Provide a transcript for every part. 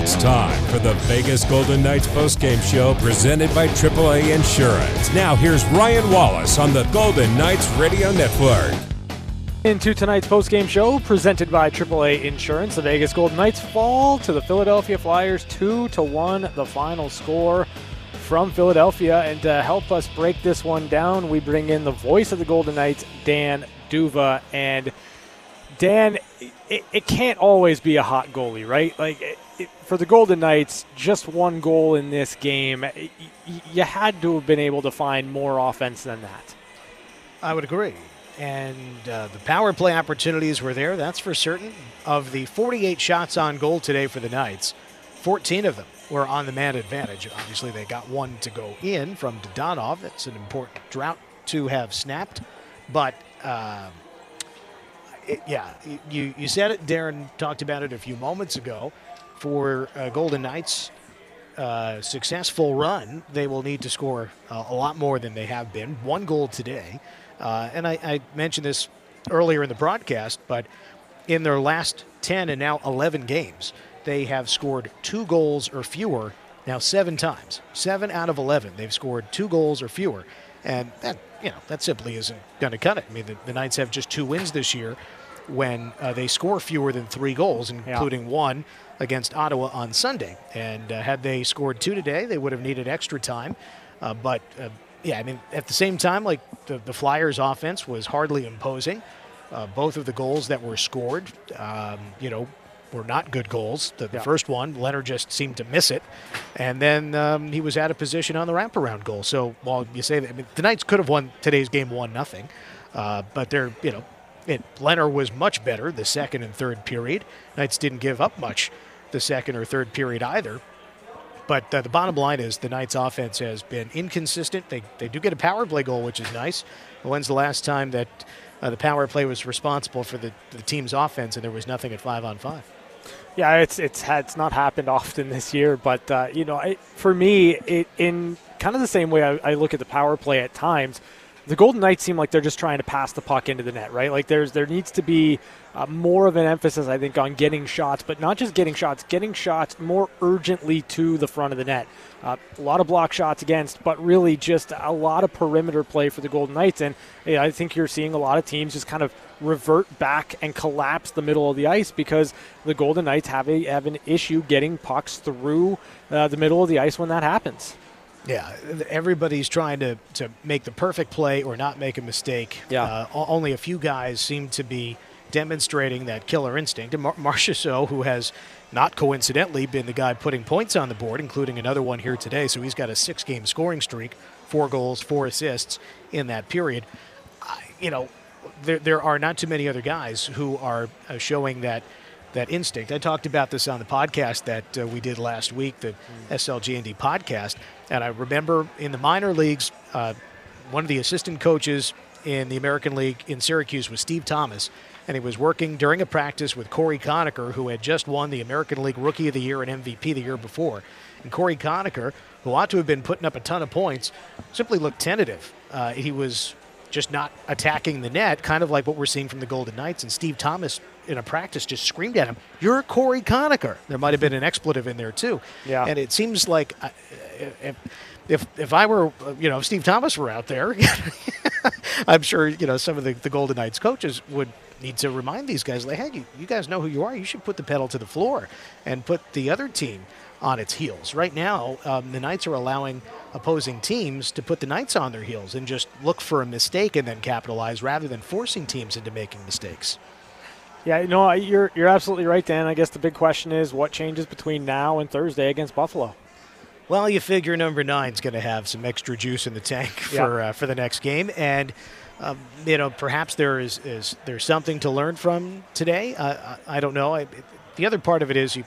It's time for the Vegas Golden Knights postgame show presented by AAA Insurance. Now, here's Ryan Wallace on the Golden Knights Radio Network. Into tonight's postgame show presented by AAA Insurance, the Vegas Golden Knights fall to the Philadelphia Flyers 2 to 1, the final score from Philadelphia. And to help us break this one down, we bring in the voice of the Golden Knights, Dan D'Uva. And Dan, it, it can't always be a hot goalie, right? Like it, for the Golden Knights, just one goal in this game, you had to have been able to find more offense than that. I would agree and uh, the power play opportunities were there, that's for certain. Of the 48 shots on goal today for the Knights, 14 of them were on the man advantage. Obviously, they got one to go in from Dadonov. It's an important drought to have snapped, but. Uh, it, yeah, you, you said it. Darren talked about it a few moments ago. For uh, Golden Knights, uh, successful run, they will need to score uh, a lot more than they have been. One goal today. Uh, and I, I, mentioned this earlier in the broadcast, but in their last 10 and now 11 games, they have scored two goals or fewer now seven times. Seven out of 11, they've scored two goals or fewer. And that, you know, that simply isn't going to cut it. I mean, the, the, Knights have just two wins this year when uh, they score fewer than three goals, including yeah. one against Ottawa on Sunday. And uh, had they scored two today, they would have needed extra time. Uh, but uh, yeah, I mean, at the same time, like the, the Flyers' offense was hardly imposing. Uh, both of the goals that were scored, um, you know, were not good goals. The, the yeah. first one, Lehner just seemed to miss it, and then um, he was out of position on the wraparound goal. So while you say that, I mean, the Knights could have won today's game one nothing, uh, but they're you know, it, Lehner was much better the second and third period. Knights didn't give up much the second or third period either. But uh, the bottom line is the Knights' offense has been inconsistent. They, they do get a power play goal, which is nice. When's the last time that uh, the power play was responsible for the, the team's offense and there was nothing at five on five? Yeah, it's it's it's not happened often this year, but uh, you know, it, for me, it, in kind of the same way I, I look at the power play at times the Golden Knights seem like they're just trying to pass the puck into the net, right? Like there's there needs to be uh, more of an emphasis, I think, on getting shots, but not just getting shots, getting shots more urgently to the front of the net. Uh, a lot of block shots against, but really just a lot of perimeter play for the Golden Knights, and I think you're seeing a lot of teams just kind of revert back and collapse the middle of the ice because the Golden Knights have a have an issue getting pucks through uh, the middle of the ice when that happens. Yeah, everybody's trying to, to make the perfect play or not make a mistake. Yeah. Uh, only a few guys seem to be demonstrating that killer instinct. And Mar- Marchessault, who has not coincidentally been the guy putting points on the board, including another one here today. So he's got a six game scoring streak, four goals, four assists in that period. Uh, you know, there, there are not too many other guys who are uh, showing that that instinct. I talked about this on the podcast that uh, we did last week, the SLGND podcast, and I remember in the minor leagues, uh, one of the assistant coaches in the American League in Syracuse was Steve Thomas, and he was working during a practice with Cory Conacher, who had just won the American League Rookie of the Year and MVP the year before. And Cory Conacher, who ought to have been putting up a ton of points, simply looked tentative. Uh, he was just not attacking the net, kind of like what we're seeing from the Golden Knights. And Steve Thomas, in a practice, just screamed at him, "You're Cory Conacher." There might have been an expletive in there too. Yeah. And it seems like uh, if if, if I were, you know, if Steve Thomas were out there, I'm sure you know some of the, the Golden Knights coaches would need to remind these guys, like, hey, you, you guys know who you are. You should put the pedal to the floor and put the other team on its heels. Right now, um, the Knights are allowing opposing teams to put the Knights on their heels and just look for a mistake and then capitalize rather than forcing teams into making mistakes. Yeah, no, you're you're absolutely right, Dan. I guess the big question is what changes between now and Thursday against Buffalo. Well, you figure number nine is going to have some extra juice in the tank for yeah. uh, for the next game, and um, you know perhaps there is is there's something to learn from today. Uh, I, I, don't know. I, the other part of it is you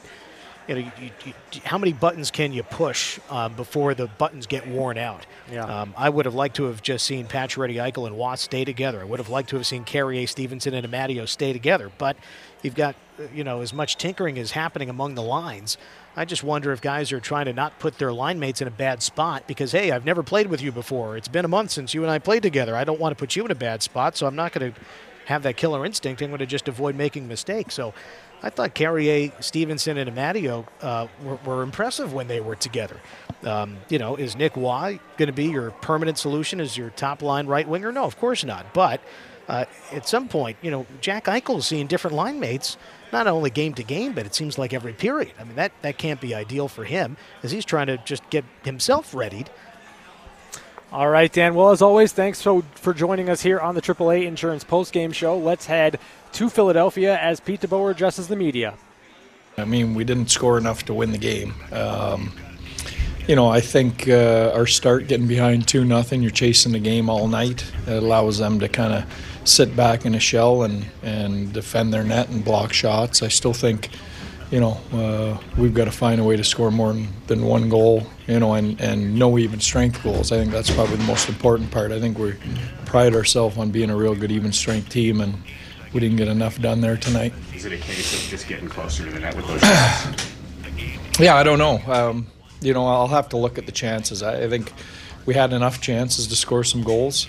you know, you, you, how many buttons can you push um, before the buttons get worn out? Yeah. Um, I would have liked to have just seen Pacioretty, Eichel, and Watts stay together. I would have liked to have seen Carrier, Stephenson, and Amadio stay together. But you've got, uh, you know, as much tinkering is happening among the lines. I just wonder if guys are trying to not put their line mates in a bad spot because, hey, I've never played with you before. It's been a month since you and I played together. I don't want to put you in a bad spot, so I'm not going to have that killer instinct I'm going to just avoid making mistakes. So I thought Carrier, Stephenson, and Amadio uh, were, were, impressive when they were together. Um, you know, is Nick Waugh going to be your permanent solution as your top line right winger? No, of course not. But uh, at some point, you know, Jack Eichel's seeing different line mates, not only game to game, but it seems like every period. I mean, that, that can't be ideal for him as he's trying to just get himself readied all right, Dan. Well, as always, thanks so for joining us here on the AAA Insurance Post Game Show. Let's head to Philadelphia as Pete DeBoer addresses the media. I mean, we didn't score enough to win the game. Um, you know, I think uh, our start getting behind two nothing, you're chasing the game all night. It allows them to kind of sit back in a shell and and defend their net and block shots. I still think you know, uh, we've got to find a way to score more than one goal, you know, and, and no even strength goals. I think that's probably the most important part. I think we pride ourselves on being a real good even strength team, and we didn't get enough done there tonight. Is it a case of just getting closer to the net with those shots? yeah, I don't know. Um, you know, I'll have to look at the chances. I, I, think we had enough chances to score some goals.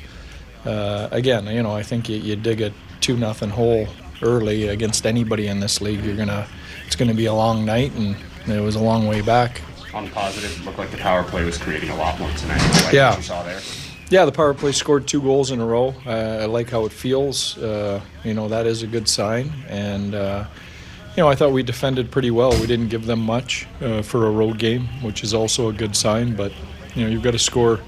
Uh, again, you know, I think you, you dig a two nothing hole early against anybody in this league, you're gonna it's going to be a long night, and it was a long way back. On positive, it looked like the power play was creating a lot more tonight. Like yeah. you saw there. Yeah, the power play scored two goals in a row. Uh, I like how it feels. Uh, you know, that is a good sign. And, uh, you know, I thought we defended pretty well. We didn't give them much uh, for a road game, which is also a good sign. But, you know, you've got to score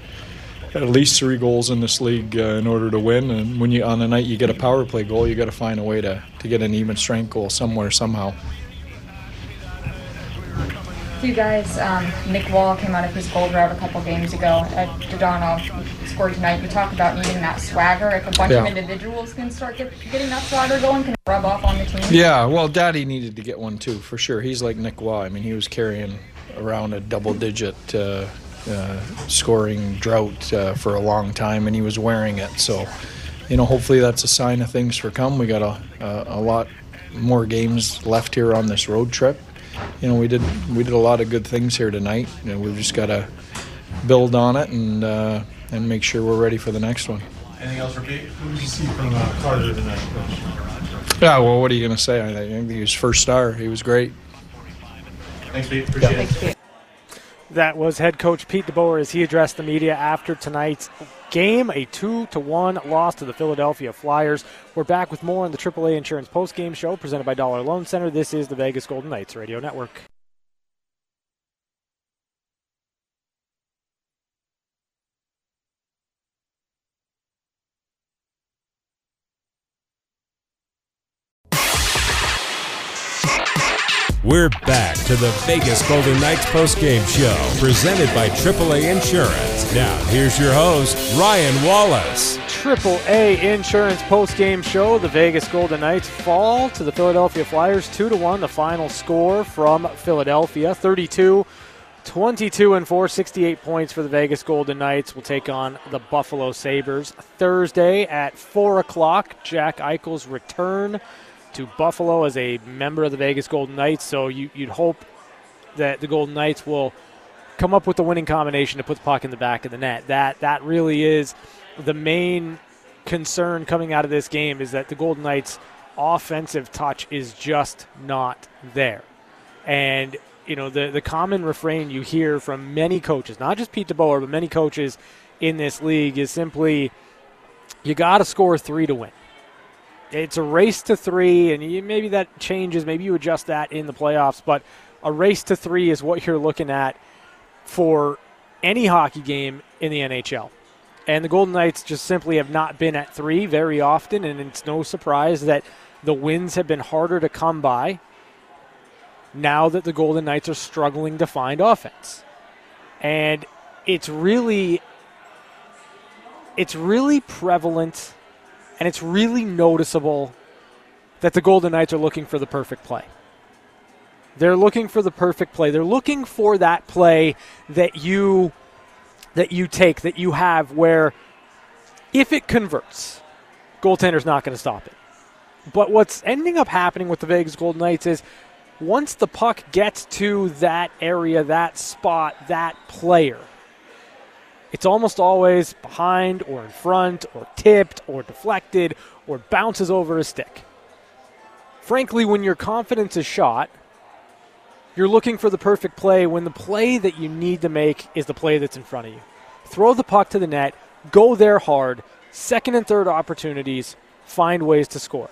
at least three goals in this league uh, in order to win. And when you on the night you get a power play goal, you got to find a way to, to get an even strength goal somewhere, somehow you guys, um, Nick Wall came out of his gold route a couple games ago. At Dadonov scored tonight. You talk about needing that swagger. If a bunch yeah. of individuals can start get, getting that swagger going, can it rub off on the team? Yeah, well, Daddy needed to get one too, for sure. He's like Nick Wall. I mean, he was carrying around a double-digit uh, uh, scoring drought uh, for a long time, and he was wearing it. So, you know, hopefully that's a sign of things for come. We got a, a, a lot more games left here on this road trip you know, we did we did a lot of good things here tonight. You know, we've just got to build on it and uh, and make sure we're ready for the next one. Anything else for Pete? What did you see from uh, Carter tonight, Yeah, well, what are you going to say? I think he was first star. He was great. Thanks, Pete. Appreciate yeah. it. That was head coach Pete DeBoer as he addressed the media after tonight's game, a two to one loss to the Philadelphia Flyers. We're back with more on the AAA Insurance Post Game Show presented by Dollar Loan Center. This is the Vegas Golden Knights Radio Network. We're back to the Vegas Golden Knights postgame show presented by AAA Insurance. Now, here's your host, Ryan Wallace. AAA Insurance postgame show. The Vegas Golden Knights fall to the Philadelphia Flyers 2 to 1. The final score from Philadelphia 32 22 and 4, 68 points for the Vegas Golden Knights. will take on the Buffalo Sabres Thursday at 4 o'clock. Jack Eichel's return to Buffalo as a member of the Vegas Golden Knights. So you, would hope that the Golden Knights will come up with the winning combination to put the puck in the back of the net. That that really is the main concern coming out of this game is that the Golden Knights offensive touch is just not there. And you know the the common refrain you hear from many coaches, not just Pete DeBoer, but many coaches in this league is simply you got to score 3 to win it's a race to three, and you, maybe that changes. Maybe you adjust that in the playoffs, but a race to three is what you're looking at for any hockey game in the NHL. And the Golden Knights just simply have not been at three very often, and it's no surprise that the wins have been harder to come by now that the Golden Knights are struggling to find offense. And it's really it's really prevalent and it's really noticeable that the Golden Knights are looking for the perfect play. They're looking for the perfect play. They're looking for that play that you that you take that you have where if it converts, goaltender's not going to stop it. But what's ending up happening with the Vegas Golden Knights is once the puck gets to that area, that spot, that player, It's almost always behind or in front or tipped or deflected or bounces over a stick. Frankly, when your confidence is shot, you're looking for the perfect play when the play that you need to make is the play that's in front of you. Throw the puck to the net, go there hard, second and third opportunities, find ways to score.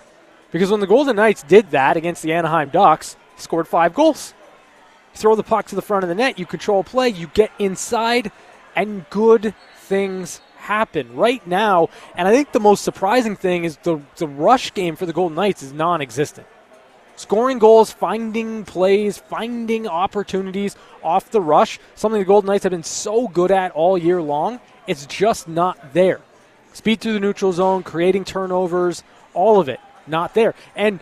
Because when the Golden Knights did that against the Anaheim Ducks, scored five goals. throw the puck to the front of the net, you control play, you get inside, and good things happen right now. And I think the most surprising thing is the, the rush game for the Golden Knights is non existent scoring goals, finding plays, finding opportunities off the rush, something the Golden Knights have been so good at all year long. It's just not there. Speed through the neutral zone, creating turnovers, all of it not there. And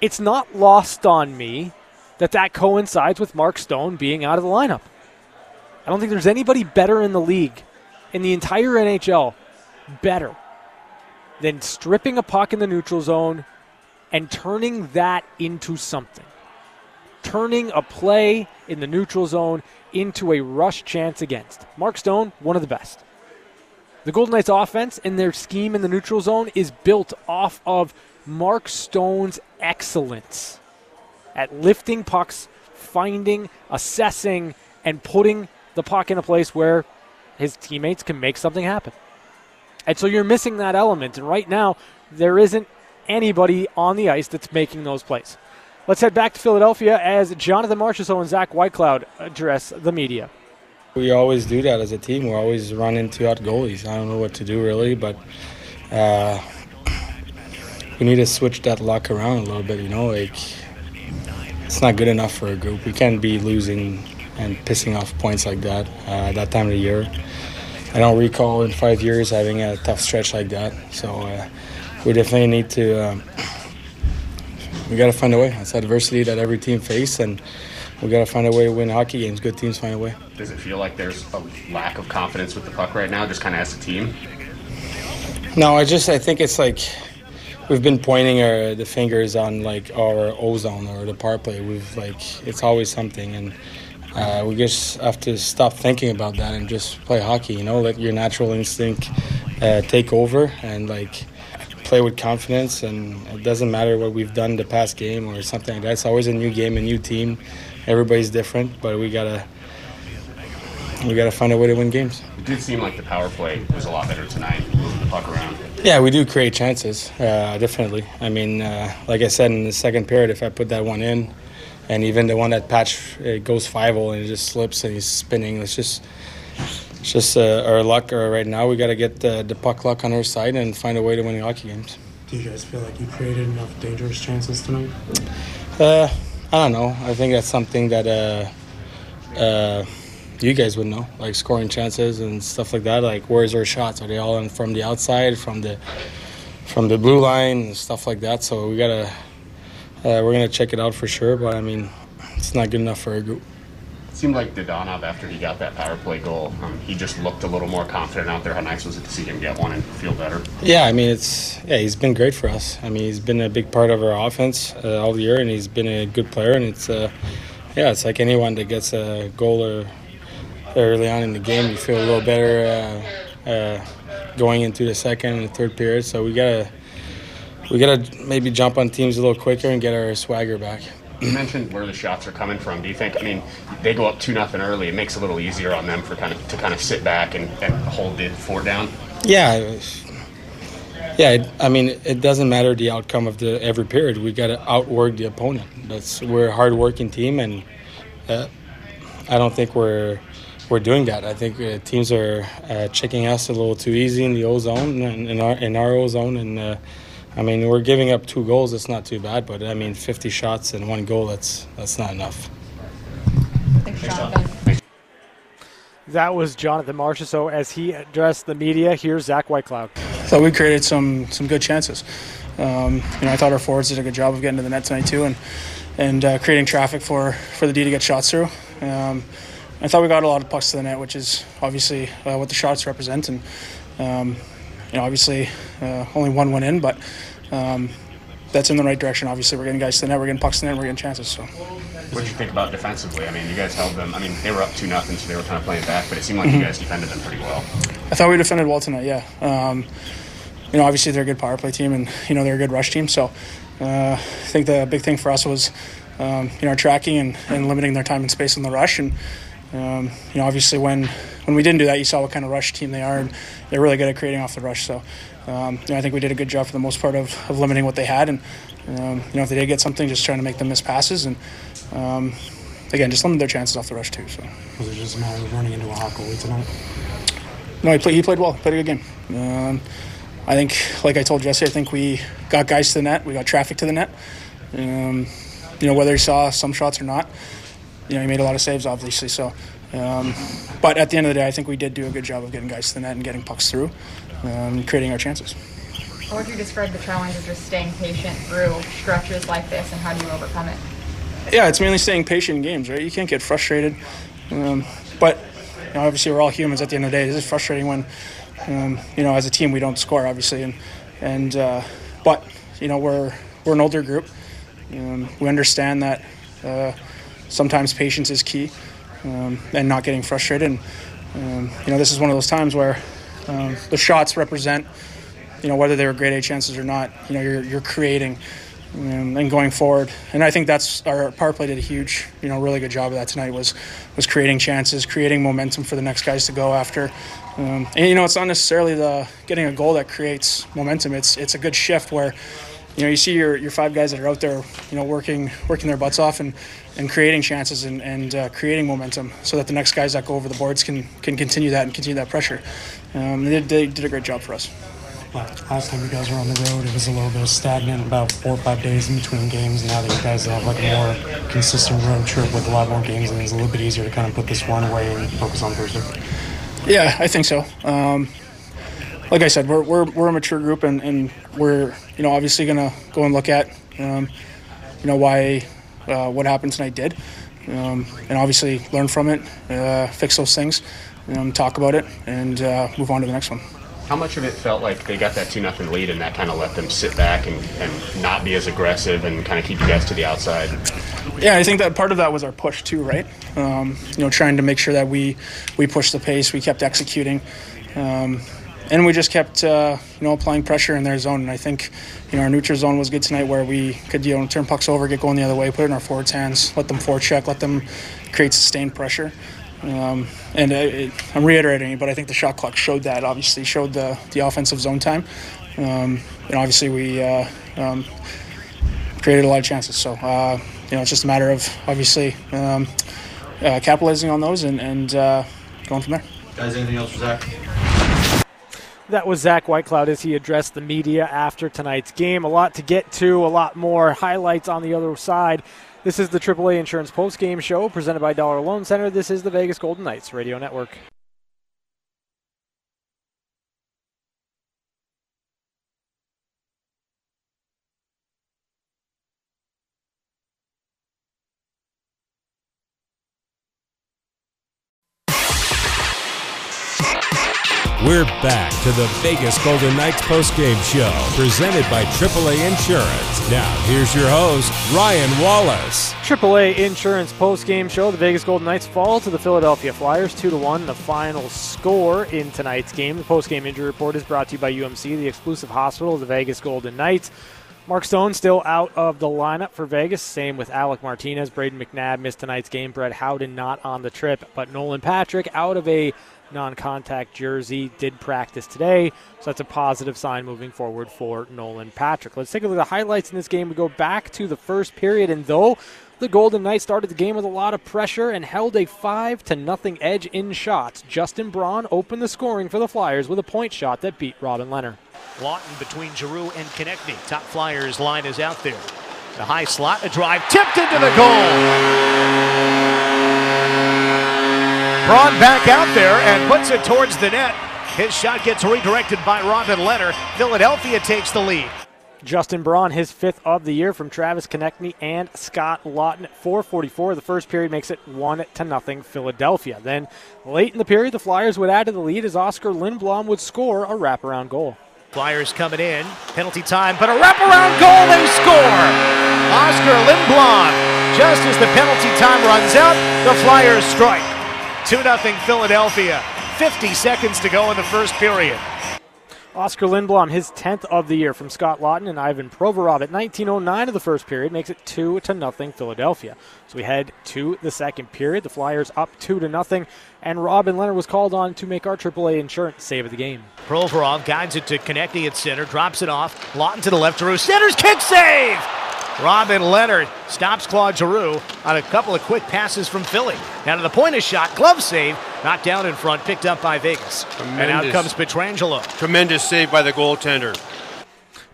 it's not lost on me that that coincides with Mark Stone being out of the lineup. I don't think there's anybody better in the league, in the entire NHL, better than stripping a puck in the neutral zone and turning that into something. Turning a play in the neutral zone into a rush chance against. Mark Stone, one of the best. The Golden Knights offense and their scheme in the neutral zone is built off of Mark Stone's excellence at lifting pucks, finding, assessing, and putting the puck in a place where his teammates can make something happen. And so you're missing that element. And right now, there isn't anybody on the ice that's making those plays. Let's head back to Philadelphia as Jonathan Marchessault and Zach Whitecloud address the media. We always do that as a team. We're always run into out goalies. I don't know what to do really, but uh, we need to switch that luck around a little bit. You know, like it's not good enough for a group. We can't be losing and pissing off points like that uh, that time of the year. I don't recall in five years having a tough stretch like that. So. Uh, we definitely need to. Um, we got to find a way. It's adversity that every team faces, and we got to find a way to win hockey games. Good teams find a way. Does it feel like there's a lack of confidence with the puck right now, just kind of as a team? No, I just I think it's like we've been pointing our the fingers on like our ozone or the power play. We've like it's always something, and uh, we just have to stop thinking about that and just play hockey. You know, let your natural instinct uh, take over and like play with confidence, and it doesn't matter what we've done the past game or something like that. It's always a new game, a new team. Everybody's different, but we gotta we gotta find a way to win games. It did seem like the power play was a lot better tonight, puck around. Yeah, we do create chances, uh, definitely. I mean, uh, like I said in the second period, if I put that one in, and even the one that patch it goes five hole and it just slips and he's spinning, it's just it's just uh, our luck uh, right now. We got to get the, the puck luck on our side and find a way to win the hockey games. Do you guys feel like you created enough dangerous chances tonight? Uh, I don't know. I think that's something that uh, uh, you guys would know, like scoring chances and stuff like that. Like, where's our shots? Are they all in from the outside, from the from the blue line, and stuff like that? So we gotta uh, we're gonna check it out for sure. But I mean, it's not good enough for a group It seemed like Dadonov, after he got that power play goal, um, he just looked a little more confident out there. How nice was it to see him get one and feel better? Yeah, I mean, it's yeah, he's been great for us. I mean, he's been a big part of our offense uh, all year, and he's been a good player. And it's uh, yeah, it's like anyone that gets a goal or early on in the game, you feel a little better uh, uh going into the second and the third period. So we gotta we gotta maybe jump on teams a little quicker and get our swagger back you mentioned where the shots are coming from. Do you think? I mean, they go up two nothing early. It makes it a little easier on them for kind of to kind of sit back and, and hold the fort down. Yeah, yeah. I mean, it doesn't matter the outcome of the every period. We got to outwork the opponent. That's we're a hardworking team, and uh, I don't think we're we're doing that. I think uh, teams are uh, checking us a little too easy in the O zone and in our in our O zone and uh, I mean, we're giving up two goals. It's not too bad, but I mean, 50 shots and one goal. That's that's not enough. Thanks, Jonathan. That was Jonathan Marchessault as he addressed the media. Here's Zach Whitecloud. So we created some some good chances. Um, you know, I thought our forwards did a good job of getting to the net tonight too, and and uh, creating traffic for for the D to get shots through. Um, I thought we got a lot of pucks to the net, which is obviously uh, what the shots represent, and um, you know, obviously uh, only one went in, but um, that's in the right direction. Obviously, we're getting guys to the net, we're getting pucks to the net, we're getting chances. So. What did you think about defensively? I mean, you guys held them. I mean, they were up two nothing, so they were kind of playing back, but it seemed like Mhm. you guys defended them pretty well. I thought we defended well tonight. Yeah. Um, you know, obviously they're a good power play team, and you know they're a good rush team. So uh, I think the big thing for us was um, you know our tracking and, and limiting their time and space on the rush. And um, you know, obviously when when we didn't do that, you saw what kind of rush team they are, and they're really good at creating off the rush. So um, you know, I think we did a good job for the most part of, of limiting what they had. And um, you know, if they did get something, just trying to make them miss passes and. Um, Again, just limit their chances off the rush too. So. Was it just a matter of running into a hot goalie tonight? No, he played. He played well. Played a good game. Um, I think, like I told Jesse, I think we got guys to the net. We got traffic to the net. Um, you know, whether he saw some shots or not, you know, he made a lot of saves, obviously. So, um, but at the end of the day, I think we did do a good job of getting guys to the net and getting pucks through, um, creating our chances. How would you describe the challenge of just staying patient through stretches like this, and how do you overcome it? Yeah, it's mainly staying patient in games, right? You can't get frustrated, um, but you know, obviously we're all humans. At the end of the day, this is frustrating when um, you know as a team we don't score, obviously, and and uh, but you know we're we're an older group. Um, we understand that uh, sometimes patience is key, um, and not getting frustrated. And um, you know this is one of those times where um, the shots represent you know whether they were grade A chances or not. You know you're you're creating um, and going forward. And I think that's our power play did a huge, you know, really good job of that tonight. Was was creating chances, creating momentum for the next guys to go after. Um, and you know, it's not necessarily the getting a goal that creates momentum. It's it's a good shift where. You know, you see your, your five guys that are out there, you know, working working their butts off and, and creating chances and, and uh, creating momentum, so that the next guys that go over the boards can can continue that and continue that pressure. Um, they, did, they did a great job for us. Last time you guys were on the road, it was a little bit stagnant, about four or five days in between games. Now that you guys have like a more consistent road trip with a lot more games, and it's a little bit easier to kind of put this one away and focus on Thursday. Yeah, I think so. Um, like I said, we're, we're, we're a mature group, and, and we're you know obviously gonna go and look at um, you know why uh, what happened tonight did, um, and obviously learn from it, uh, fix those things, um, talk about it, and uh, move on to the next one. How much of it felt like they got that two nothing lead and that kind of let them sit back and, and not be as aggressive and kind of keep you guys to the outside? Yeah, I think that part of that was our push too, right? Um, you know, trying to make sure that we we pushed the pace, we kept executing, um, and we just kept uh, you know applying pressure in their zone. And I think you know our neutral zone was good tonight, where we could you know turn pucks over, get going the other way, put it in our forwards' hands, let them forecheck, let them create sustained pressure. Um, and it, I'm reiterating, but I think the shot clock showed that. Obviously, showed the the offensive zone time, um, and obviously we uh, um, created a lot of chances. So uh, you know, it's just a matter of obviously um, uh, capitalizing on those and, and uh, going from there. Guys, anything else for Zach? That was Zach Whitecloud as he addressed the media after tonight's game. A lot to get to, a lot more highlights on the other side. This is the AAA Insurance Post Game Show presented by Dollar Loan Center. This is the Vegas Golden Knights Radio Network. We're back to the Vegas Golden Knights postgame show presented by AAA Insurance. Now, here's your host, Ryan Wallace. AAA Insurance Post-Game Show. The Vegas Golden Knights fall to the Philadelphia Flyers 2 to 1. The final score in tonight's game. The post-game injury report is brought to you by UMC, the exclusive hospital of the Vegas Golden Knights. Mark Stone still out of the lineup for Vegas. Same with Alec Martinez. Brayden McNabb missed tonight's game. Brett Howden not on the trip. But Nolan Patrick out of a non contact jersey did practice today. So that's a positive sign moving forward for Nolan Patrick. Let's take a look at the highlights in this game. We go back to the first period. And though the Golden Knights started the game with a lot of pressure and held a 5 to nothing edge in shots, Justin Braun opened the scoring for the Flyers with a point shot that beat Robin Lehner. Laughton between Giroux and Konecny. Top Flyers line is out there. The high slot, a drive tipped into the goal. Braun back out there and puts it towards the net. His shot gets redirected by Robin Lehner. Philadelphia takes the lead. Justin Braun, his fifth of the year from Travis Konecny and Scott Laughton 4:44. The first period makes it one to nothing Philadelphia. Then late in the period, the Flyers would add to the lead as Oskar Lindblom would score a wraparound goal. Flyers coming in, penalty time, but a wraparound goal, they score! Oskar Lindblom, just as the penalty time runs out, the Flyers strike. 2 0 Philadelphia, 50 seconds to go in the first period. Oskar Lindblom, his 10th of the year from Scott Laughton and Ivan Provorov at 1909 of the first period makes it 2 to nothing Philadelphia. So we head to the second period. The Flyers up 2 to nothing, and Robin Lehner was called on to make our AAA insurance save of the game. Provorov guides it to Konecny at center, drops it off. Laughton to the left, Giroux centers, kick save! Robin Lehner stops Claude Giroux on a couple of quick passes from Philly. Now to the point of shot, glove save, knocked down in front, picked up by Vegas. Tremendous. And out comes Pietrangelo. Tremendous save by the goaltender.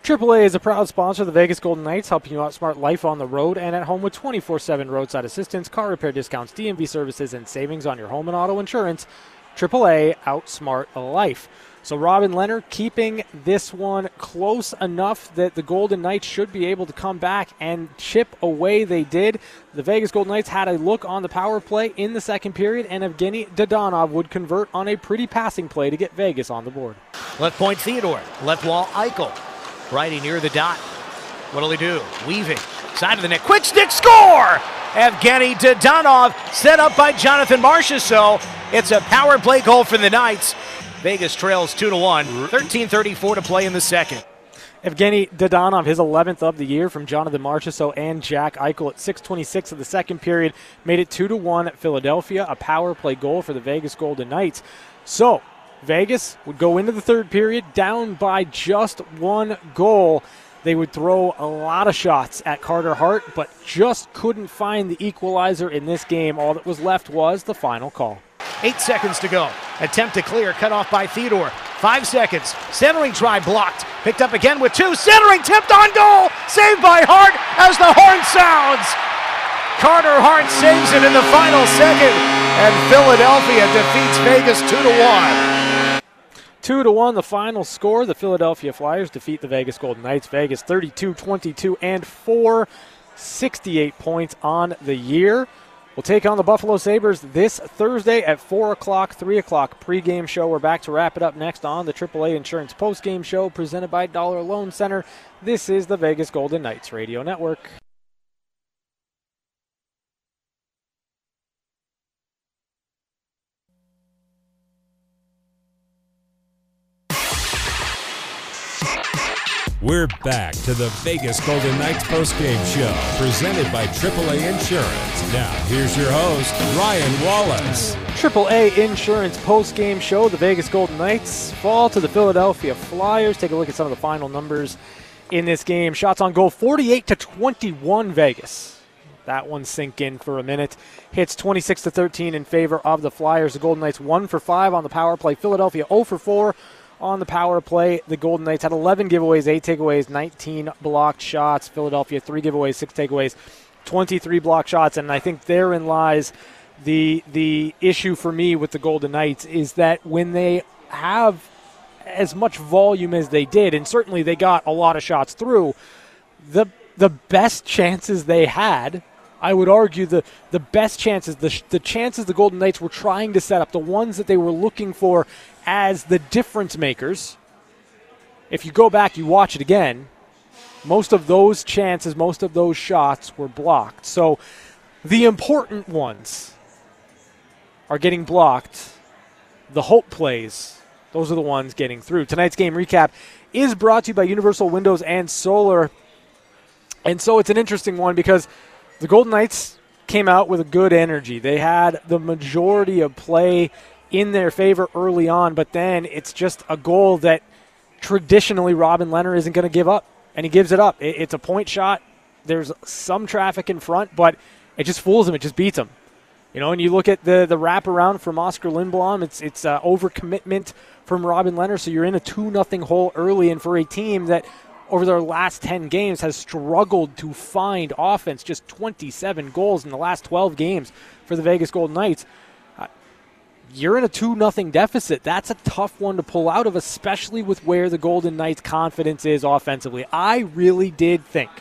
AAA is a proud sponsor of the Vegas Golden Knights, helping you outsmart life on the road and at home with 24 7 roadside assistance, car repair discounts, DMV services, and savings on your home and auto insurance. AAA outsmart life. So Robin Lehner keeping this one close enough that the Golden Knights should be able to come back and chip away. They did. The Vegas Golden Knights had a look on the power play in the second period, and Evgeny Dadonov would convert on a pretty passing play to get Vegas on the board. Left point Theodore, left wall Eichel, righty near the dot. What'll he do? Weaving, side of the net, quick stick score! Evgeny Dadonov set up by Jonathan Marchessault. It's a power play goal for the Knights. Vegas trails 2 to 1. 13:34 to play in the second. Evgeny Dadonov, his 11th of the year from Jonathan Marchessault and Jack Eichel at 6:26 of the second period, made it 2 to 1 at Philadelphia, a power play goal for the Vegas Golden Knights. So, Vegas would go into the third period down by just one goal. They would throw a lot of shots at Carter Hart, but just couldn't find the equalizer in this game. All that was left was the final call. Eight seconds to go. Attempt to clear, cut off by Theodore. Five seconds. Centering try blocked. Picked up again with two. Centering tipped on goal. Saved by Hart as the horn sounds. Carter Hart saves it in the final second, and Philadelphia defeats Vegas 2 to 1. Two to one, the final score. The Philadelphia Flyers defeat the Vegas Golden Knights. Vegas 32 22 and 4, 68 points on the year. We'll take on the Buffalo Sabres this Thursday at 4 o'clock, 3 o'clock pregame show. We're back to wrap it up next on the AAA Insurance postgame show presented by Dollar Loan Center. This is the Vegas Golden Knights Radio Network. We're back to the Vegas Golden Knights postgame show, presented by AAA Insurance. Now, here's your host, Ryan Wallace. AAA Insurance postgame show. The Vegas Golden Knights fall to the Philadelphia Flyers. Take a look at some of the final numbers in this game. Shots on goal 48 to 21 Vegas. That one sink in for a minute. Hits 26 to 13 in favor of the Flyers. The Golden Knights 1 for 5 on the power play. Philadelphia 0 for 4 on the power play. The Golden Knights had 11 giveaways, 8 takeaways, 19 blocked shots. Philadelphia, 3 giveaways, 6 takeaways, 23 blocked shots. And I think therein lies the, the issue for me with the Golden Knights is that when they have as much volume as they did, and certainly they got a lot of shots through, the, the best chances they had I would argue the the best chances, the, the chances the Golden Knights were trying to set up, the ones that they were looking for as the difference makers. If you go back, you watch it again. Most of those chances, most of those shots were blocked. So the important ones are getting blocked. The hope plays, those are the ones getting through. Tonight's game recap is brought to you by Universal Windows and Solar. And so it's an interesting one because the Golden Knights came out with a good energy. They had the majority of play in their favor early on, but then it's just a goal that traditionally Robin Lehner isn't going to give up, and he gives it up. It's a point shot. There's some traffic in front, but it just fools him. It just beats him. You know, and you look at the the wraparound from Oskar Lindblom. It's it's uh, overcommitment from Robin Lehner. So you're in a two nothing hole early, and for a team that over their last 10 games has struggled to find offense, just 27 goals in the last 12 games for the Vegas Golden Knights. You're in a 2 nothing deficit. That's a tough one to pull out of, especially with where the Golden Knights' confidence is offensively. I really did think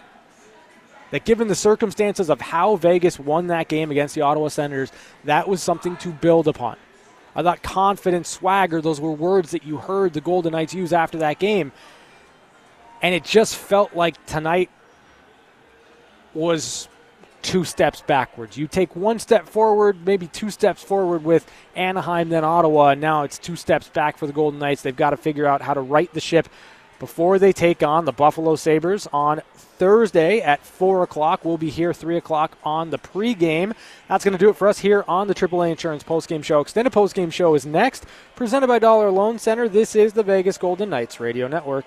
that given the circumstances of how Vegas won that game against the Ottawa Senators, that was something to build upon. I thought confident swagger, those were words that you heard the Golden Knights use after that game. And it just felt like tonight was two steps backwards. You take one step forward, maybe two steps forward with Anaheim, then Ottawa, and now it's two steps back for the Golden Knights. They've got to figure out how to right the ship before they take on the Buffalo Sabres on Thursday at 4 o'clock. We'll be here 3 o'clock on the pregame. That's going to do it for us here on the AAA Insurance postgame show. Extended postgame show is next, presented by Dollar Loan Center. This is the Vegas Golden Knights Radio Network.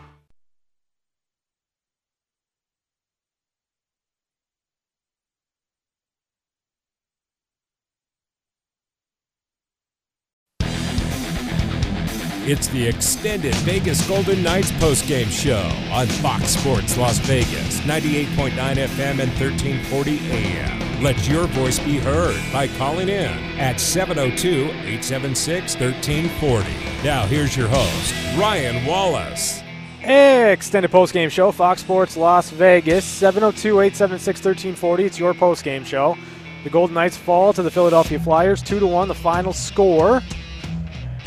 It's the extended Vegas Golden Knights postgame show on Fox Sports Las Vegas, 98.9 FM and 1340 AM. Let your voice be heard by calling in at 702 876 1340. Now, here's your host, Ryan Wallace. Extended postgame show, Fox Sports Las Vegas, 702 876 1340. It's your postgame show. The Golden Knights fall to the Philadelphia Flyers, 2 to 1, the final score.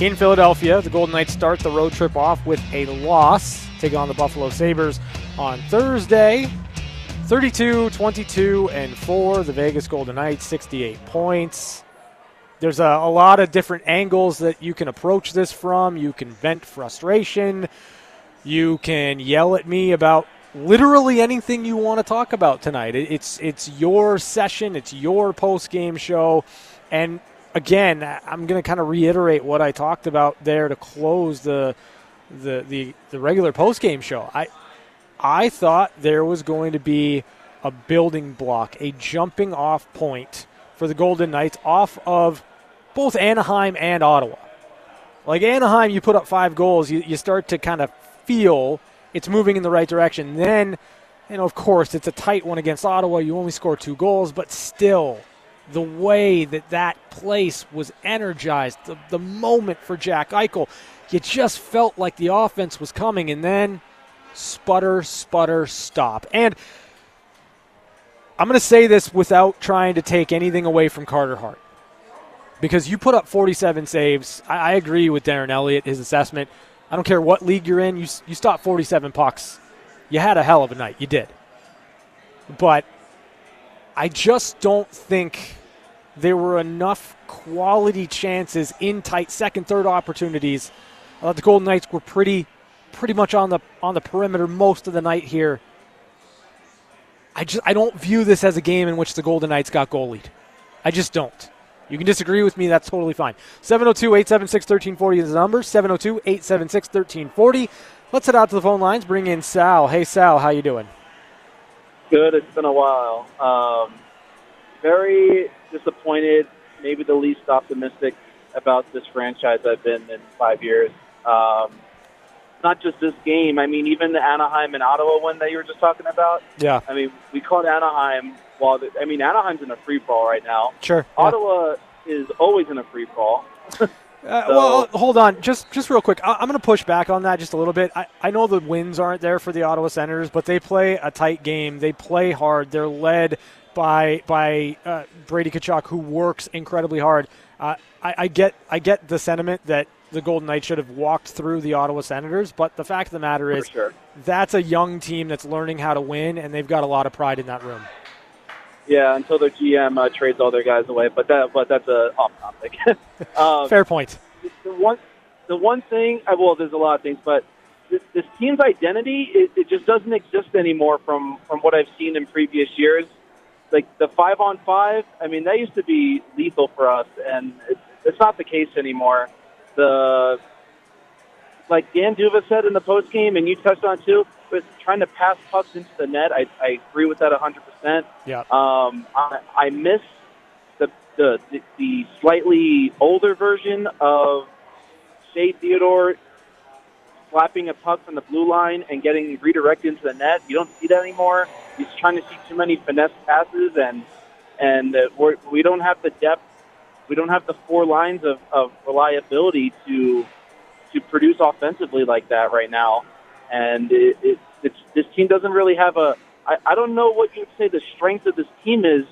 In Philadelphia, the Golden Knights start the road trip off with a loss, taking on the Buffalo Sabres on Thursday. 32, 22, and 4. The Vegas Golden Knights, 68 points. There's a, a lot of different angles that you can approach this from. You can vent frustration. You can yell at me about literally anything you want to talk about tonight. It's it's your session, it's your post game show, and again, I'm going to kind of reiterate what I talked about there to close the the the, the regular post game show. I I thought there was going to be a building block, a jumping off point for the Golden Knights off of both Anaheim and Ottawa. Like Anaheim, you put up five goals, you, you start to kind of feel it's moving in the right direction. Then, you know, of course, it's a tight one against Ottawa. You only score two goals, but still, the way that that place was energized, the, the moment for Jack Eichel, you just felt like the offense was coming, and then sputter, sputter, stop. And I'm going to say this without trying to take anything away from Carter Hart. Because you put up 47 saves. I, I agree with Darren Elliott, his assessment. I don't care what league you're in, you, you stopped 47 pucks. You had a hell of a night. You did. But I just don't think there were enough quality chances in tight second, third opportunities. I thought the Golden Knights were pretty, pretty much on the on the perimeter most of the night here. I just I don't view this as a game in which the Golden Knights got goalied. I just don't. You can disagree with me, that's totally fine. 702 876 1340 is the number. 702 876 1340. Let's head out to the phone lines. Bring in Sal. Hey, Sal, how you doing? Good. It's been a while. Um, very disappointed, maybe the least optimistic about this franchise I've been in five years. Um, not just this game. I mean, even the Anaheim and Ottawa one that you were just talking about. Yeah. I mean, we caught Anaheim while the, I mean Anaheim's in a free fall right now. Sure. Ottawa is always in a free fall. Uh, well, hold on, just just real quick. I, am going to push back on that just a little bit. I, I know the wins aren't there for the Ottawa Senators, but they play a tight game. They play hard. They're led by by uh, Brady Tkachuk, who works incredibly hard. Uh, I, I get I get the sentiment that the Golden Knights should have walked through the Ottawa Senators, but the fact of the matter is, sure. that's a young team that's learning how to win, and they've got a lot of pride in that room. Yeah, until their GM uh, trades all their guys away, but that but that's a off topic. um, Fair point. The one, the one thing, well, there's a lot of things, but this, this team's identity it, it just doesn't exist anymore from from what I've seen in previous years. Like the five on five, I mean, that used to be lethal for us, and it's, it's not the case anymore. The like Dan D'Uva said in the post game, and you touched on too, but trying to pass pucks into the net. I, I agree with that 100%. Yeah. Um, I, I miss the, the the the slightly older version of Shea Theodore slapping a puck from the blue line and getting redirected into the net. You don't see that anymore. He's trying to see too many finesse passes, and and we're, we don't have the depth. We don't have the four lines of, of reliability to to produce offensively like that right now. And it, it, it's, this team doesn't really have a. I, I don't know what you'd say the strength of this team is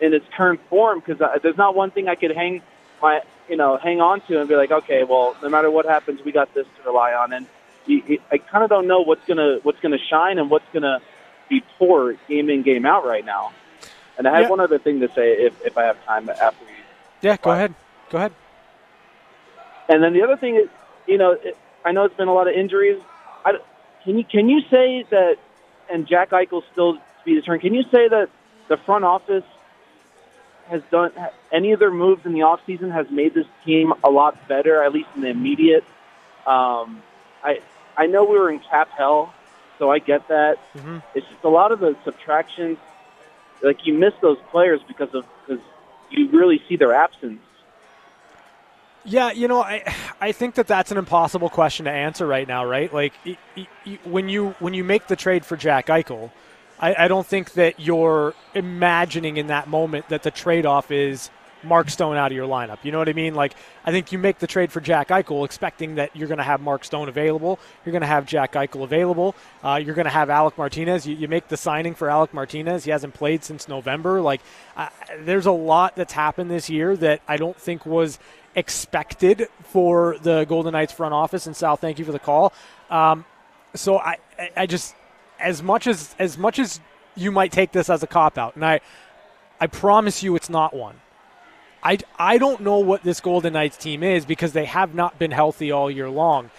in its current form because there's not one thing I could hang my you know hang on to and be like, okay, well, no matter what happens, we got this to rely on. And you, I kind of don't know what's gonna what's gonna shine and what's gonna be poor game in game out right now. And I have Yeah. one other thing to say if if I have time after you. Yeah, go ahead. Go ahead. And then the other thing is, you know, it, I know it's been a lot of injuries. I, can you can you say that? And Jack Eichel still to be determined. Can you say that the front office has done any of their moves in the offseason has made this team a lot better, at least in the immediate? Um, I I know we were in cap hell, so I get that. Mhm. It's just a lot of the subtractions. Like you miss those players because of because you really see their absence. Yeah, you know, I I think that that's an impossible question to answer right now, right? Like y- y- when you when you make the trade for Jack Eichel, I, I don't think that you're imagining in that moment that the trade off is Mark Stone out of your lineup. You know what I mean? Like I think you make the trade for Jack Eichel expecting that you're going to have Mark Stone available, you're going to have Jack Eichel available, uh, you're going to have Alec Martinez. You, you make the signing for Alec Martinez. He hasn't played since November. Like uh, there's a lot that's happened this year that I don't think was expected for the Golden Knights front office. And Sal, thank you for the call. Um, so I, I- just as much as as much as you might take this as a cop out, and I I promise you it's not one. I, I don't know what this Golden Knights team is because they have not been healthy all year long.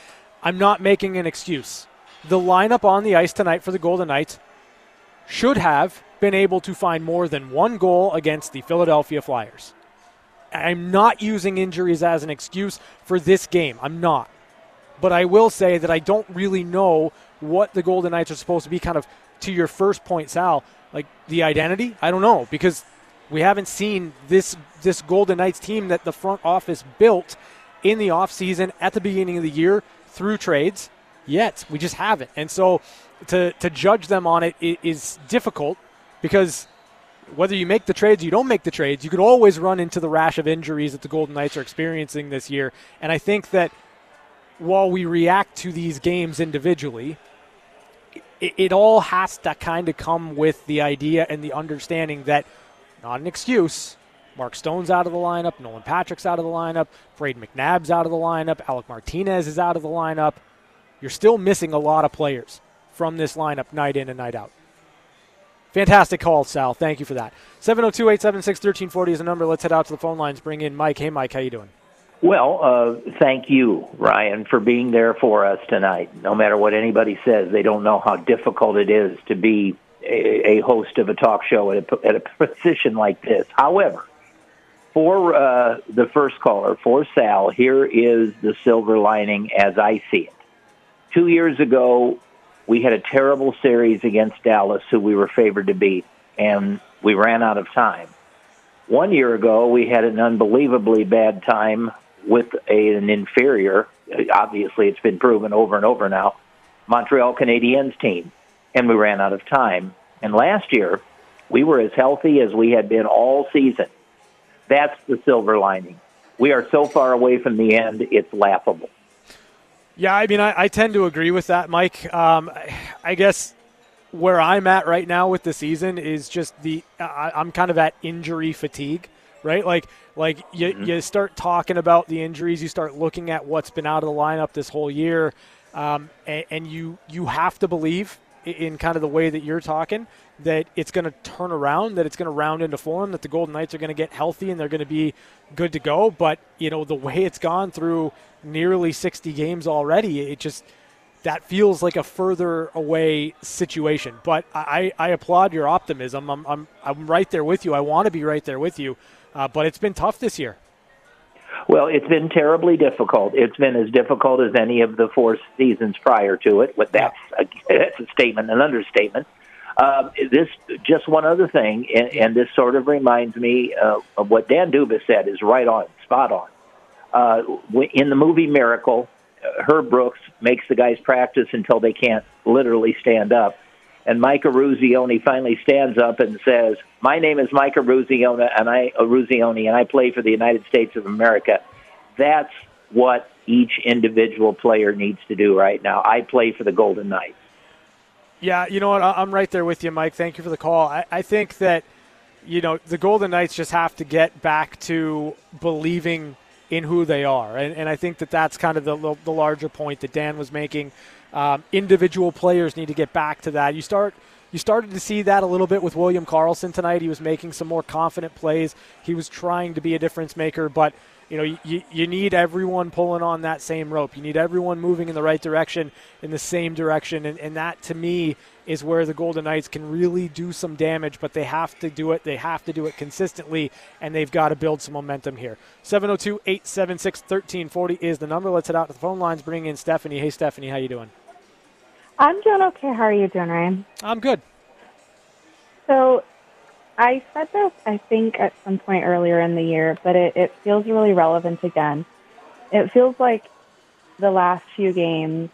I'm not making an excuse. The lineup on the ice tonight for the Golden Knights should have been able to find more than one goal against the Philadelphia Flyers. I'm not using injuries as an excuse for this game. I'm not. But I will say that I don't really know what the Golden Knights are supposed to be kind of to your first point, Sal, like the identity. I don't know because we haven't seen this this Golden Knights team that the front office built in the offseason at the beginning of the year through trades yet. We just haven't. And so to to judge them on it i- difficult because whether you make the trades you don't make the trades, you could always run into the rash of injuries that the Golden Knights are experiencing this year. And I think that while we react to these games individually, it, it all has to kind of come with the idea and the understanding that not an excuse. Mark Stone's out of the lineup. Nolan Patrick's out of the lineup. Brayden McNabb's out of the lineup. Alec Martinez is out of the lineup. You're still missing a lot of players from this lineup night in and night out. Fantastic call, Sal. Thank you for that. 702 876 1340 is the number. Let's head out to the phone lines. Bring in Mike. Hey, Mike, how you doing? Well, uh, thank you, Ryan, for being there for us tonight. No matter what anybody says, they don't know how difficult it is to be a, a host of a talk show at a, at a position like this. However, for uh, the first caller, for Sal, here is the silver lining as I see it. Two years ago, we had a terrible series against Dallas, who we were favored to beat, and we ran out of time. One year ago, we had an unbelievably bad time with a, an inferior. Obviously, it's been proven over and over now. Montreal Canadiens team, and we ran out of time. And last year, we were as healthy as we had been all season. That's the silver lining. We are so far away from the end; it's laughable. Yeah, I mean, I, I tend to agree with that, Mike. Um, I- guess where I'm at right now with the season is just the I, I'm kind of at injury fatigue, right? Like, like you, you start talking about the injuries, you start looking at what's been out of the lineup this whole year, um, and, and you you have to believe in kind of the way that you're talking that it's going to turn around, that it's going to round into form, that the Golden Knights are going to get healthy and they're going to be good to go. But you know the way it's gone through nearly 60 games already, it just that feels like a further away situation. But I, I applaud your optimism. I'm, I'm, I'm right there with you. I want to be right there with you. Uh, but it's been tough this year. Well, it's been terribly difficult. It's been as difficult as any of the four seasons prior to it. But that's a, that's a statement, an understatement. Um, this just one other thing, and, and this sort of reminds me uh, of what Dan D'Uva said is right on, spot on. Uh, in the movie Miracle, uh, Herb Brooks makes the guys practice until they can't literally stand up, and Mike Eruzione finally stands up and says, "My name is Mike Eruzione, and I uh, Eruzione, and I play for the United States of America." That's what each individual player needs to do right now. I play for the Golden Knights. Yeah, you know what? I'm right there with you, Mike. Thank you for the call. I, I think that, you know, the Golden Knights just have to get back to believing in who they are. And, and I think that that's kind of the, the larger point that Dan was making. Um, individual players need to get back to that. You start. You started to see that a little bit with William Karlsson tonight. He was making some more confident plays. He was trying to be a difference maker, but you know, you, you need everyone pulling on that same rope. You need everyone moving in the right direction, in the same direction. And, and that, to me, is where the Golden Knights can really do some damage, but they have to do it. They have to do it consistently, and they've got to build some momentum here. 702 876 1340 is the number. Let's head out to the phone lines, bring in Stephanie. Hey, Stephanie, how you doing? I'm doing okay. How are you doing, Ryan? I'm good. So I said this, I think, at some point earlier in the year, but it, it feels really relevant again. It feels like the last few games,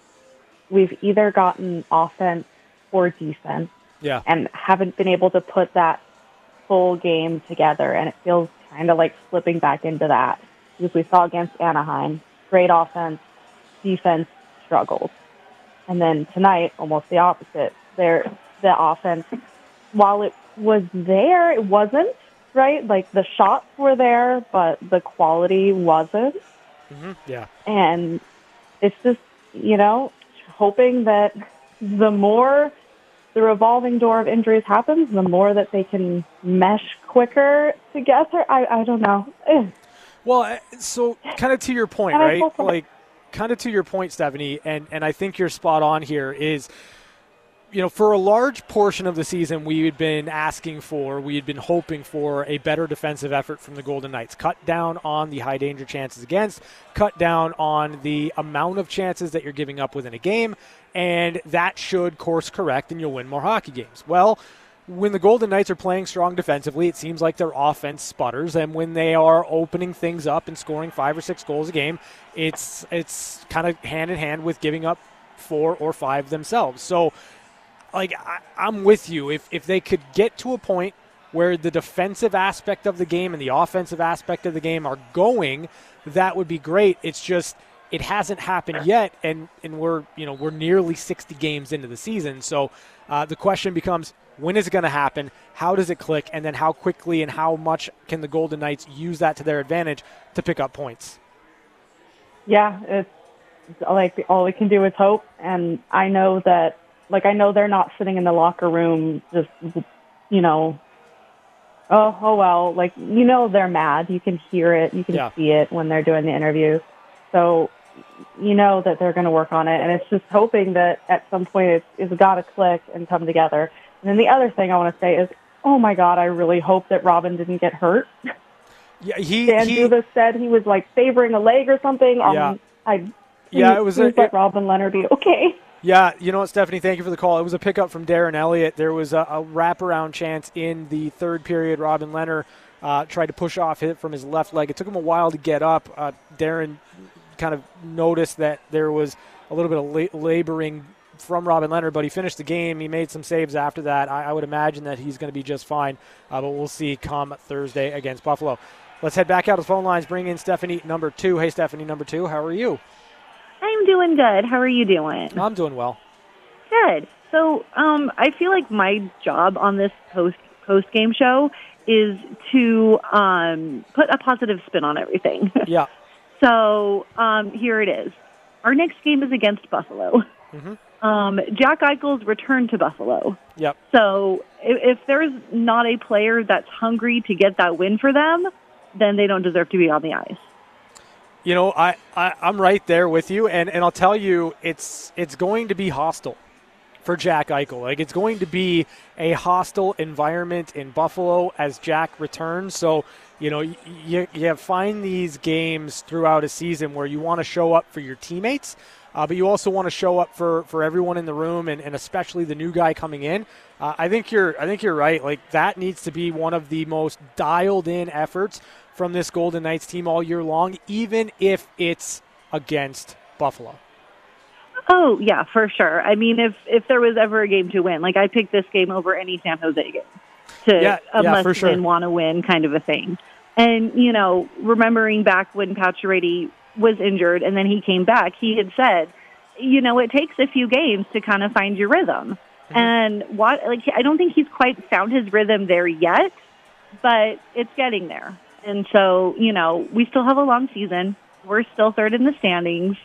we've either gotten offense or defense Yeah. and haven't been able to put that full game together. And it feels kind of like slipping back into that because we saw against Anaheim, great offense, defense struggled. And then tonight, almost the opposite. There, the offense, while it was there, it wasn't right. Like the shots were there, but the quality wasn't. Mm-hmm. Yeah. And it's just, you know, hoping that the more the revolving door of injuries happens, the more that they can mesh quicker together. I, I don't know. Well, uh, so kind of to your point, And I right? Like, kind of to your point, Stephanie, and and I think you're spot on here. Is you know, for a large portion of the season, we had been asking for, we had been hoping for a better defensive effort from the Golden Knights. Cut down on the high danger chances against, cut down on the amount of chances that you're giving up within a game, and that should course correct and you'll win more hockey games. Well, when the Golden Knights are playing strong defensively, it seems like their offense sputters, and when they are opening things up and scoring five or six goals a game, it's it's kind of hand in hand with giving up four or five themselves. So, like I, I'm with you. If if they could get to a point where the defensive aspect of the game and the offensive aspect of the game are going, that would be great. It's just it hasn't happened yet, and and we're you know we're nearly 60 games into the season. So uh, the question becomes. When is it going to happen? How does it click? And then how quickly and how much can the Golden Knights use that to their advantage to pick up points? yeah, it's, it's like all we can do is hope. And I know that, like, I know they're not sitting in the locker room just, you know, oh, oh well. Like, you know, they're mad. You can hear it. You can Yeah. see it when they're doing the interview. So, you know that they're going to work on it. And it's just hoping that at some point it's, it's got to click and come together. And then the other thing I want to say is, oh my God, I really hope that Robin didn't get hurt. Yeah, he Dan he, D'Uva said he was like favoring a leg or something. Um, Yeah. I Yeah, it was a- let it- Robin Lehner be okay. Yeah, you know what, Stephanie? Thank you for the call. It was a pickup from Darren Eliot. There was a, a wraparound chance in the third period. Robin Lehner uh, tried to push off hit from his left leg. It took him a while to get up. Uh, Darren kind of noticed that there was a little bit of la- laboring from Robin Lehner, but he finished the game. He made some saves after that. I, I would imagine that he's going to be just fine, uh, but we'll see come Thursday against Buffalo. Let's head back out to the phone lines. Bring in Stephanie, number two. Hey, Stephanie, number two. How are you? I'm doing good. How are you doing? I'm doing well. Good. So, um, I feel like my job on this post post game show is to um, put a positive spin on everything. Yeah. so, um, here it is. Our next game is against Buffalo. Mm-hmm. Um, Jack Eichel's returned to Buffalo. Yep. So, if, if there's not a player that's hungry to get that win for them, then they don't deserve to be on the ice. You know, I, I I'm right there with you, and, and I'll tell you, it's it's going to be hostile for Jack Eichel. Like it's going to be a hostile environment in Buffalo as Jack returns. So you know, you you, you find these games throughout a season where you want to show up for your teammates. Uh, but you also want to show up for, for everyone in the room and, and especially the new guy coming in. Uh, I think you're I think you're right. Like that needs to be one of the most dialed in efforts from this Golden Knights team all year long, even if it's against Buffalo. Oh yeah, for sure. I mean, if if there was ever a game to win, like I picked this game over any San Jose game to Yeah, a yeah, must sure. win, want to win kind of a thing. And you know, remembering back when Pacioretty was injured and then he came back, he had said, you know, it takes a few games to kind of find your rhythm. Mm-hmm. And what like I don't think he's quite found his rhythm there yet, but it's getting there. And so, you know, we still have a long season. We're still third in the standings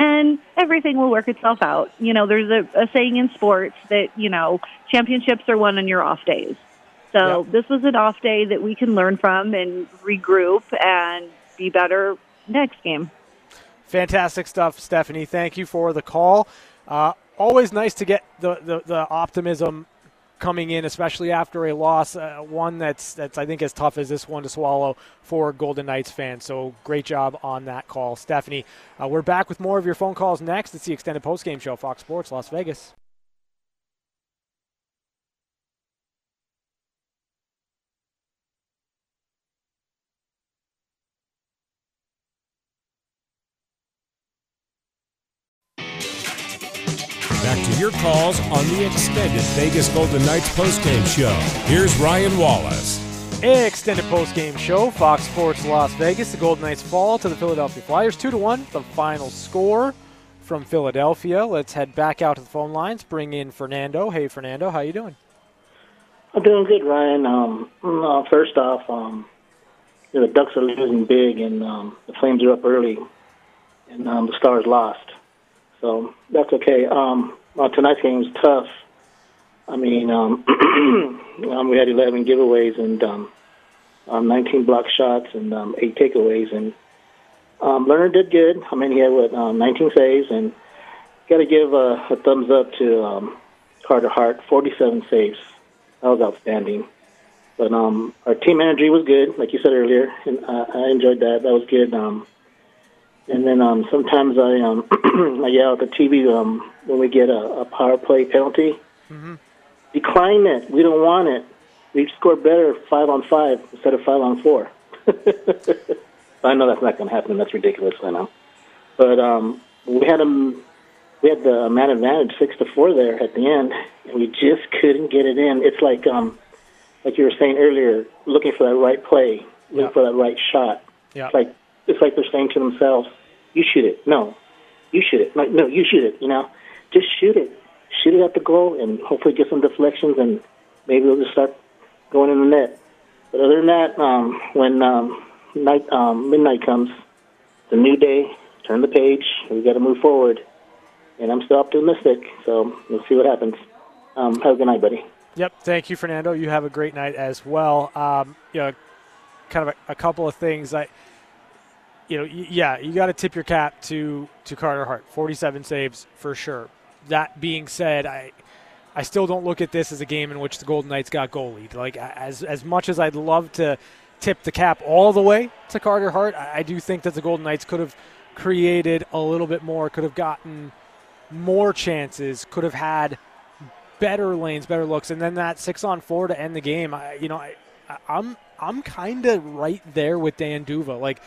and everything will work itself out. You know, there's a, a saying in sports that, you know, championships are won on your off days. So this was an off day that we can learn from and regroup and be better next game. Fantastic stuff, Stephanie. Thank you for the call. Uh, always nice to get the, the, the optimism coming in, especially after a loss, uh, one that's that's I think as tough as this one to swallow for Golden Knights fans. So great job on that call, Stephanie. Uh, we're back with more of your phone calls next. It's the extended postgame show, Fox Sports Las Vegas. Your calls on the extended Vegas Golden Knights postgame show. Here's Ryan Wallace. Extended postgame show, Fox Sports Las Vegas. The Golden Knights fall to the Philadelphia Flyers, two to one. The final score from Philadelphia. Let's head back out to the phone lines. Bring in Fernando. Hey, Fernando, how you doing? I'm doing good, Ryan. Um, uh, first off, um, the Ducks are losing big, and um, the Flames are up early, and um, the Stars lost. So that's okay. Um, well, tonight's game was tough. I mean, um, um, we had 11 giveaways and um, um, 19 block shots and um, eight takeaways, and um, Lehner did good. I mean, he had what um, 19 saves, and got to give a, a thumbs up to um, Carter Hart, 47 saves. That was outstanding. But um, our team energy was good, like you said earlier, and I enjoyed that. That was good. Um, and then um, sometimes I um, I yell at the TV um, when we get a, a power play penalty. Decline it. We don't want it. We score better five on five instead of five on four. I know that's not going to happen. That's ridiculous. I know. But um, we had them. We had the man advantage six to four there at the end, and we just couldn't get it in. It's like um, like you were saying earlier, looking for that right play, looking for that right shot. Yeah. It's like it's like they're saying to themselves, "You shoot it. No, you shoot it. Like, no, you shoot it. You know, just shoot it. Shoot it at the goal, and hopefully get some deflections, and maybe it'll just start going in the net." But other than that, um, when um, night um, midnight comes, a new day. Turn the page. We got to move forward, and I'm still optimistic. So we'll see what happens. Um, have a good night, buddy. Yep. Thank you, Fernando. You have a great night as well. Um, you know, kind of a, a couple of things. I, you know, yeah, you got to tip your cap to to Carter Hart. Forty-seven saves for sure. That being said, I. I still don't look at this as a game in which the Golden Knights got goalied. Like as as much as I'd love to tip the cap all the way to Carter Hart, I, I do think that the Golden Knights could have created a little bit more, could have gotten more chances, could have had better lanes, better looks, and then that six on four to end the game. I, you know, I- I'm I'm kind of right there with Dan D'Uva. Like,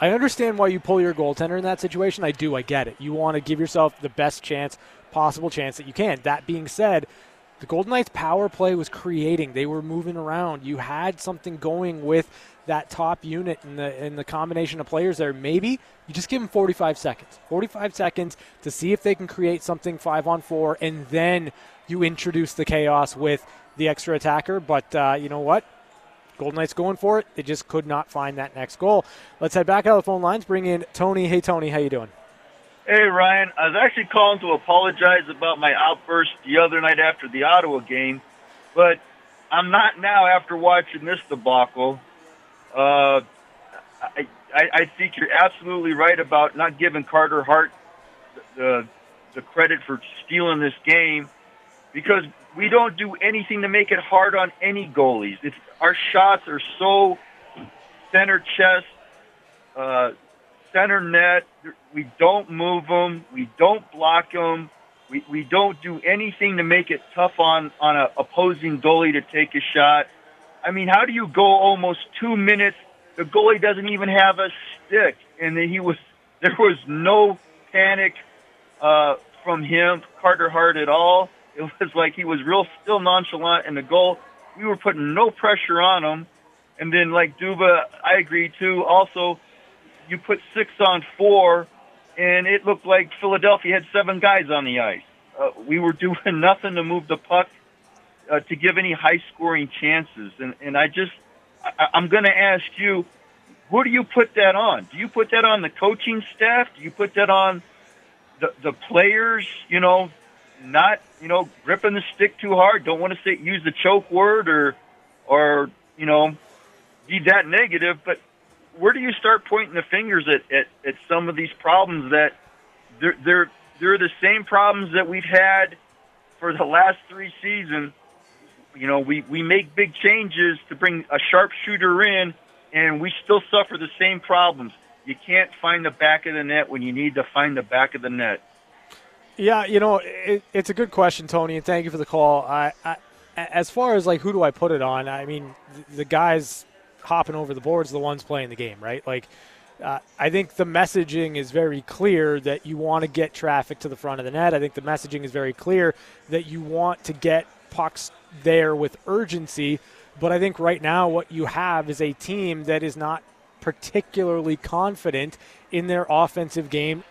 I understand why you pull your goaltender in that situation. I do. I get it. You want to give yourself the best chance, possible chance that you can. That being said, the Golden Knights power play was creating. They were moving around. You had something going with that top unit and the and the combination of players there. Maybe you just give them 45 seconds. 45 seconds to see if they can create something 5 on 4 and then you introduce the chaos with the extra attacker, but uh, you know what? Golden Knights going for it. They just could not find that next goal. Let's head back out of the phone lines. Bring in Tony. Hey, Tony, how you doing? Hey, Ryan. I was actually calling to apologize about my outburst the other night after the Ottawa game, but I'm not now after watching this debacle. Uh, I, I, I think you're absolutely right about not giving Carter Hart the, the credit for stealing this game because we don't do anything to make it hard on any goalies. It's, our shots are so center chest, uh, center net. We don't move them. We don't block them. We, we don't do anything to make it tough on, on a opposing goalie to take a shot. I mean, how do you go almost two minutes? The goalie doesn't even have a stick, and he was there was no panic uh, from him, Carter Hart, at all. It was like he was real still nonchalant in the goal. We were putting no pressure on him. And then, like D'Uva, I agree too. Also, you put six on four, and it looked like Philadelphia had seven guys on the ice. Uh, we were doing nothing to move the puck uh, to give any high scoring chances. And, and I just, I, I'm going to ask you, who do you put that on? Do you put that on the coaching staff? Do you put that on the, the players, you know, not, you know, gripping the stick too hard, don't want to say, use the choke word or, or, you know, be that negative, but where do you start pointing the fingers at, at, at some of these problems that they're, they're, they're the same problems that we've had for the last three seasons. You know, we, we make big changes to bring a sharpshooter in, and we still suffer the same problems. You can't find the back of the net when you need to find the back of the net. Yeah, you know, it, it's a good question, Tony, and thank you for the call. I, I, as far as like who do I put it on? I mean, the, the guys hopping over the boards, the ones playing the game, right? Like, uh, I think the messaging is very clear that you want to get traffic to the front of the net. I think the messaging is very clear that you want to get pucks there with urgency. But I think right now what you have is a team that is not particularly confident in their offensive game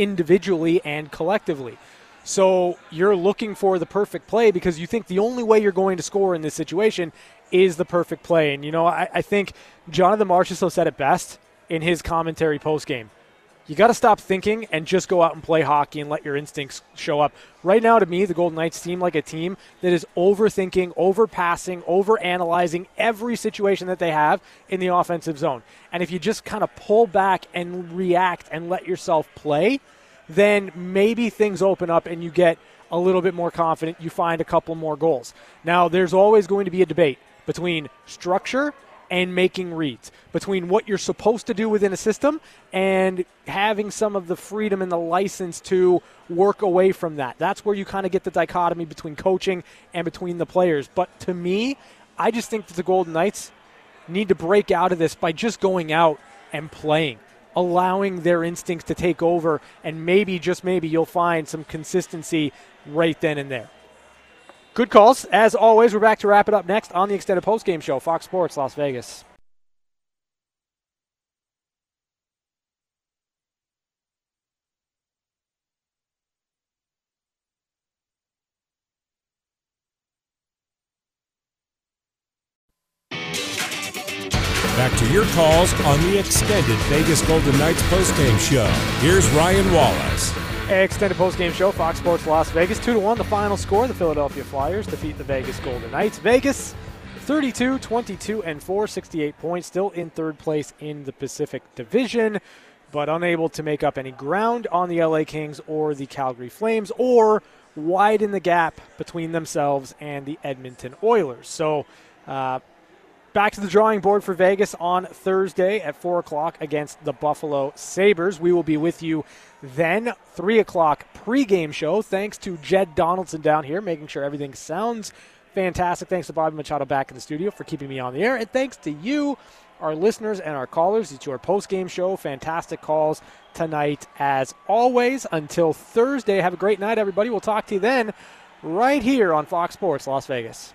individually and collectively. So you're looking for the perfect play because you think the only way you're going to score in this situation is the perfect play. And, you know, I, I think Jonathan Marchessault said it best in his commentary post game. You got to stop thinking and just go out and play hockey and let your instincts show up. Right now, to me, the Golden Knights seem like a team that is overthinking, overpassing, overanalyzing every situation that they have in the offensive zone. And if you just kind of pull back and react and let yourself play, then maybe things open up and you get a little bit more confident. You find a couple more goals. Now, there's always going to be a debate between structure and making reads between what you're supposed to do within a system and having some of the freedom and the license to work away from that. That's where you kind of get the dichotomy between coaching and between the players. But to me, I just think that the Golden Knights need to break out of this by just going out and playing, allowing their instincts to take over, and maybe, just maybe, you'll find some consistency right then and there. Good calls. As always, we're back to wrap it up next on the extended postgame show, Fox Sports Las Vegas. Back to your calls on the extended Vegas Golden Knights postgame show. Here's Ryan Wallace. Extended postgame show, Fox Sports Las Vegas. 2 to 1, the final score. The Philadelphia Flyers defeat the Vegas Golden Knights. Vegas 32, 22, and 4, 68 points. Still in third place in the Pacific Division, but unable to make up any ground on the LA Kings or the Calgary Flames or widen the gap between themselves and the Edmonton Oilers. So, uh, Back to the drawing board for Vegas on Thursday at 4 o'clock against the Buffalo Sabres. We will be with you then. 3 o'clock pregame show. Thanks to Jed Donaldson down here, making sure everything sounds fantastic. Thanks to Bobby Machado back in the studio for keeping me on the air. And thanks to you, our listeners and our callers. It's your postgame show. Fantastic calls tonight, as always. Until Thursday, have a great night, everybody. We'll talk to you then right here on Fox Sports Las Vegas.